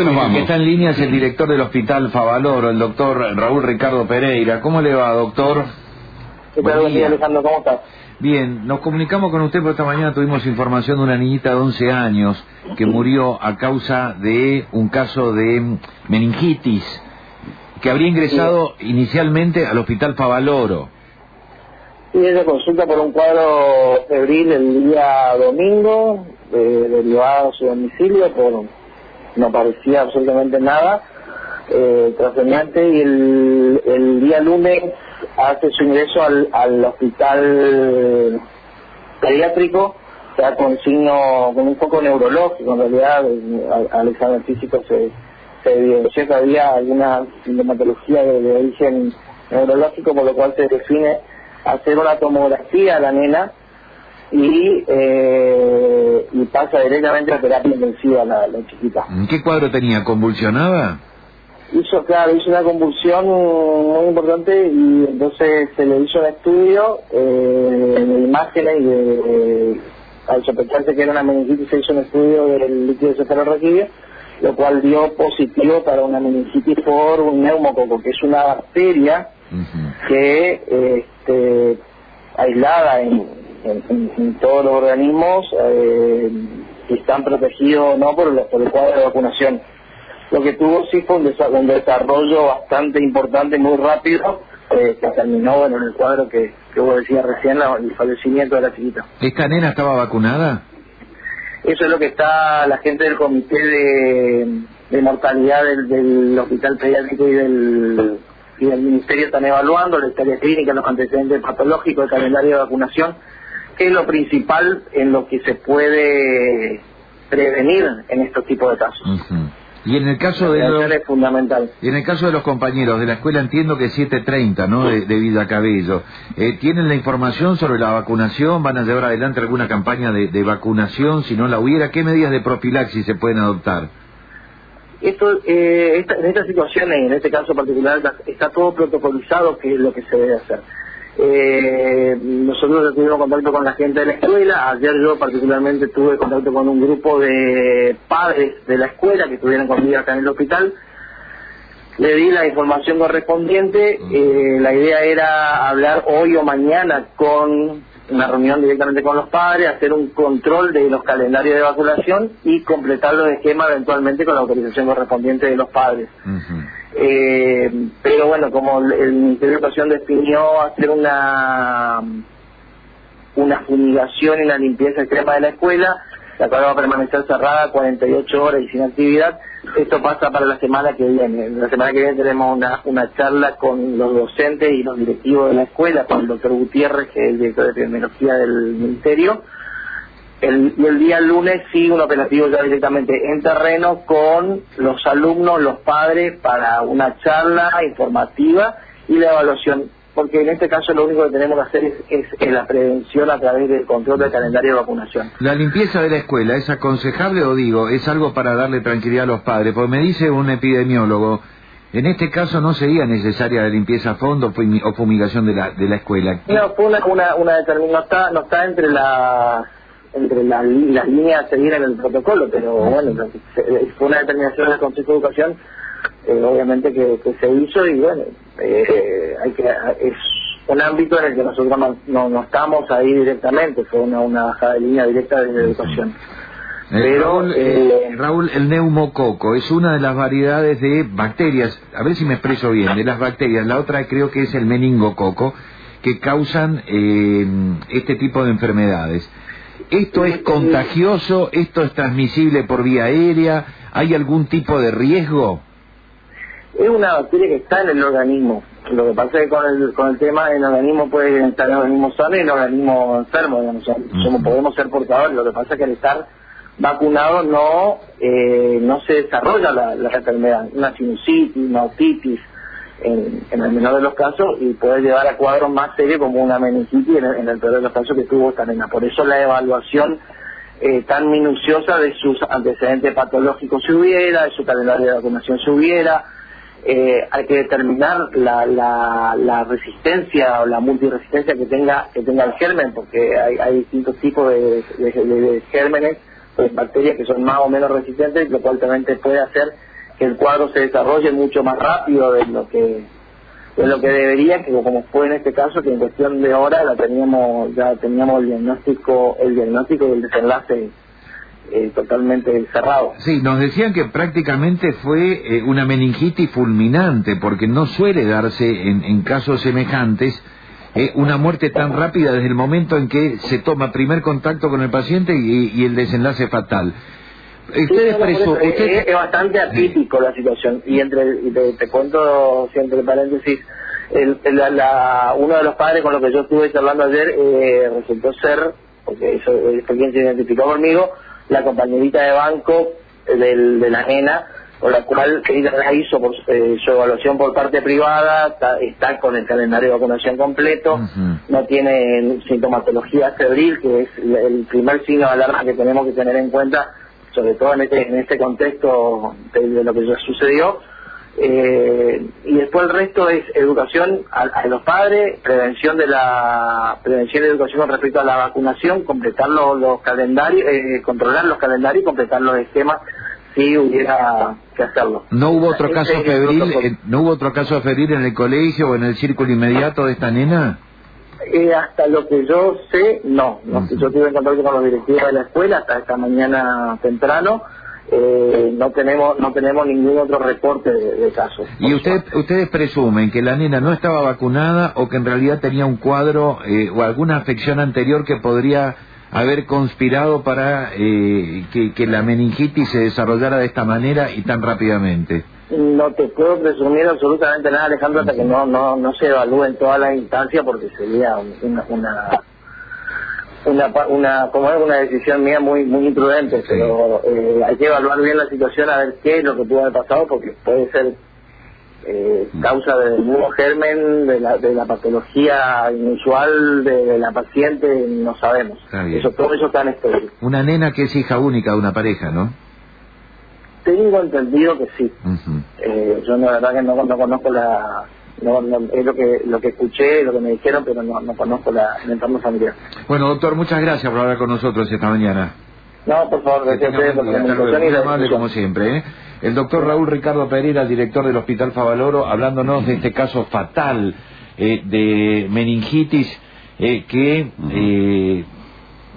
que nos El vamos. que está en línea es el director del Hospital Favaloro, el doctor Raúl Ricardo Pereira. ¿Cómo le va, doctor? ¿Qué tal, buen día. Alejandro? ¿Cómo estás? Bien, nos comunicamos con usted porque esta mañana tuvimos información de una niñita de 11 años que murió a causa de un caso de meningitis que habría ingresado inicialmente al Hospital Favaloro. Sí, ella consulta por un cuadro febril el día domingo, eh, derivado a su domicilio, por no parecía absolutamente nada eh, trascendente, y el, el día lunes hace su ingreso al, al hospital pediátrico, ya con signo, con un poco neurológico, en realidad eh, al, al examen físico se, se evidenció que había alguna sintomatología de, de origen neurológico, por lo cual se define hacer una tomografía a la nena y, eh, y pasa directamente a terapia intensiva la, la chiquita. ¿Qué cuadro tenía? ¿Convulsionaba? Hizo, claro, hizo una convulsión muy importante y entonces se le hizo un estudio eh, de imágenes y de, al sospecharse que era una meningitis se hizo un estudio del líquido cefalorraquídeo, lo cual dio positivo para una meningitis por un neumococo, que es una bacteria que este, aislada en, en- en- en todos los organismos eh, que están protegidos o no por el, por el cuadro de vacunación. Lo que tuvo sí fue un, desa- un desarrollo bastante importante, muy rápido, eh, que terminó bueno, en el cuadro que, que vos decías recién, la- el fallecimiento de la chiquita. ¿Esta nena estaba vacunada? Eso es lo que está la gente del comité de, de mortalidad del, del hospital pediátrico y del, y del ministerio están evaluando, la historia clínica, los antecedentes patológicos, el calendario de vacunación, es lo principal en lo que se puede prevenir en estos tipos de casos. Ujú. Y en el caso de los, prevención es fundamental. y en el caso de los compañeros de la escuela entiendo que es 7.30, ¿no? De, de Vida Cabello. Eh, ¿Tienen la información sobre la vacunación? ¿Van a llevar adelante alguna campaña de, de vacunación? Si no la hubiera, ¿qué medidas de profilaxis se pueden adoptar? Esto, eh, esta- en estas situaciones, en este caso particular, está todo protocolizado que es lo que se debe hacer. Eh, nosotros ya tuvimos contacto con la gente de la escuela, ayer yo particularmente tuve contacto con un grupo de padres de la escuela que estuvieron conmigo acá en el hospital, le di la información correspondiente, eh, la idea era hablar hoy o mañana con una reunión directamente con los padres, hacer un control de los calendarios de vacunación y completar los esquemas eventualmente con la autorización correspondiente de los padres. Eh, pero bueno, como el Ministerio de Educación definió hacer una una fumigación y una limpieza extrema de la escuela, la cual va a permanecer cerrada 48 horas y sin actividad. Esto pasa para la semana que viene. La semana que viene tenemos una, una charla con los docentes y los directivos de la escuela, con el doctor Gutiérrez, que es el director de epidemiología del Ministerio. El, y el día lunes sí un operativo ya directamente en terreno con los alumnos, los padres, para una charla informativa y la evaluación. Porque en este caso lo único que tenemos que hacer es, es- la prevención a través del control del calendario de vacunación. ¿La limpieza de la escuela es aconsejable o digo, es algo para darle tranquilidad a los padres? Porque me dice un epidemiólogo, en este caso no sería necesaria la limpieza a fondo o fumigación de la, de la escuela. No, fue una, una, una determinación, no está, no está entre la entre la li- las líneas a seguir en el protocolo, pero bueno, fue una determinación del Consejo de Educación, eh, obviamente que, que se hizo y bueno, eh, hay que es un ámbito en el que nosotros no, no, no estamos ahí directamente, fue una, una bajada de línea directa de la educación. Eh, Pero, Raúl, eh, Raúl, el neumococo es una de las variedades de bacterias, a ver si me expreso bien, de las bacterias. La otra creo que es el meningococo, que causan eh, este tipo de enfermedades. ¿Esto es contagioso? ¿Esto es transmisible por vía aérea? ¿Hay algún tipo de riesgo? Es una bacteria que está en el organismo. Lo que pasa es que con el, con el tema, el organismo puede estar en el organismo sano y el organismo enfermo. Digamos. Som- Somos, podemos ser portadores. Lo que pasa es que al estar vacunado no eh, no se desarrolla la, la enfermedad. Una sinusitis, una otitis, en, el menor de los casos, y puede llevar a cuadros más serios como una meningitis en el peor de los casos que tuvo esta nena. Por eso la evaluación eh, tan minuciosa de sus antecedentes patológicos si hubiera, de su calendario de vacunación si hubiera, eh, hay que determinar la, la, la resistencia o la multiresistencia que tenga que tenga el germen, porque hay, hay distintos tipos de, de- de- de gérmenes, pues, bacterias que son más o menos resistentes, lo cual también te puede hacer que el cuadro se desarrolle mucho más rápido de lo que de lo que debería, que como fue en este caso, que en cuestión de horas la teníamos, ya teníamos el diagnóstico, el diagnóstico y el desenlace eh, totalmente cerrado. Sí, nos decían que prácticamente fue eh, una meningitis fulminante, porque no suele darse en, en casos semejantes eh, una muerte tan rápida desde el momento en que se toma primer contacto con el paciente y el desenlace fatal. Ustedes es, es, bastante atípico la situación. Y entre y te, te cuento siempre paréntesis el, el, la, uno de los padres con los que yo estuve charlando ayer eh, resultó ser porque eso fue quien se identificó conmigo la compañerita de banco del, de la nena con la cual ella la hizo por, eh, su evaluación por parte privada, está, con el calendario de vacunación completo, no tiene sintomatología febril, que es el primer signo de alarma que tenemos que tener en cuenta sobre todo en este, en este contexto de, lo que ya sucedió. Eh, y después el resto es educación a, los padres, prevención de la prevención y educación con respecto a la vacunación, completar los, calendarios, eh, controlar los calendarios y completar los esquemas si hubiera que hacerlo. ¿No hubo otro caso febril, no hubo otro caso febril en el colegio o en el círculo inmediato de esta nena? Eh, hasta lo que yo sé, no. no Yo tuve contacto con los directivos de la escuela hasta esta mañana temprano. Eh, no tenemos no tenemos ningún otro reporte de, casos. ¿Y usted, ustedes presumen que la nena no estaba vacunada o que en realidad tenía un cuadro eh, o alguna afección anterior que podría haber conspirado para eh, que, que la meningitis se desarrollara de esta manera y tan rápidamente? No te puedo presumir absolutamente nada, Alejandro, hasta que no no no se evalúe en todas las instancias, porque sería una una una, una como es una decisión mía muy muy imprudente, pero eh, hay que evaluar bien la situación a ver qué es lo que pudo haber pasado, porque puede ser eh, causa del nuevo germen, de la, de la patología inusual de, la paciente, no sabemos. Eso todo eso está en estudio. Una nena que es hija única de una pareja, ¿no? Tengo entendido que sí. eh, yo la verdad que no, no conozco la... No, es lo que lo que escuché, lo que me dijeron, pero no, no conozco la, el entorno familiar. Bueno, doctor, muchas gracias por hablar con nosotros esta mañana. No, por favor, gracias a la amable como siempre. ¿eh? El doctor Raúl Ricardo Pereira, director del Hospital Favaloro, hablándonos de este caso fatal eh, de meningitis eh, que eh,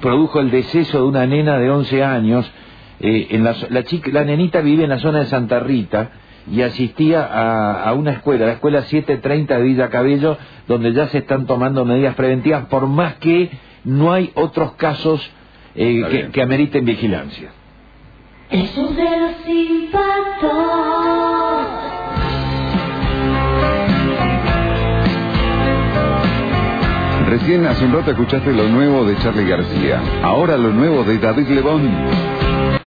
produjo el deceso de una nena de 11 años eh, en la, la, chica, la nenita vive en la zona de Santa Rita y asistía a, a, una escuela, la escuela 730 de Villa Cabello, donde ya se están tomando medidas preventivas, por más que no hay otros casos eh, que, que, ameriten vigilancia. Recién hace un rato escuchaste lo nuevo de Charlie García. Ahora lo nuevo de David Lebón.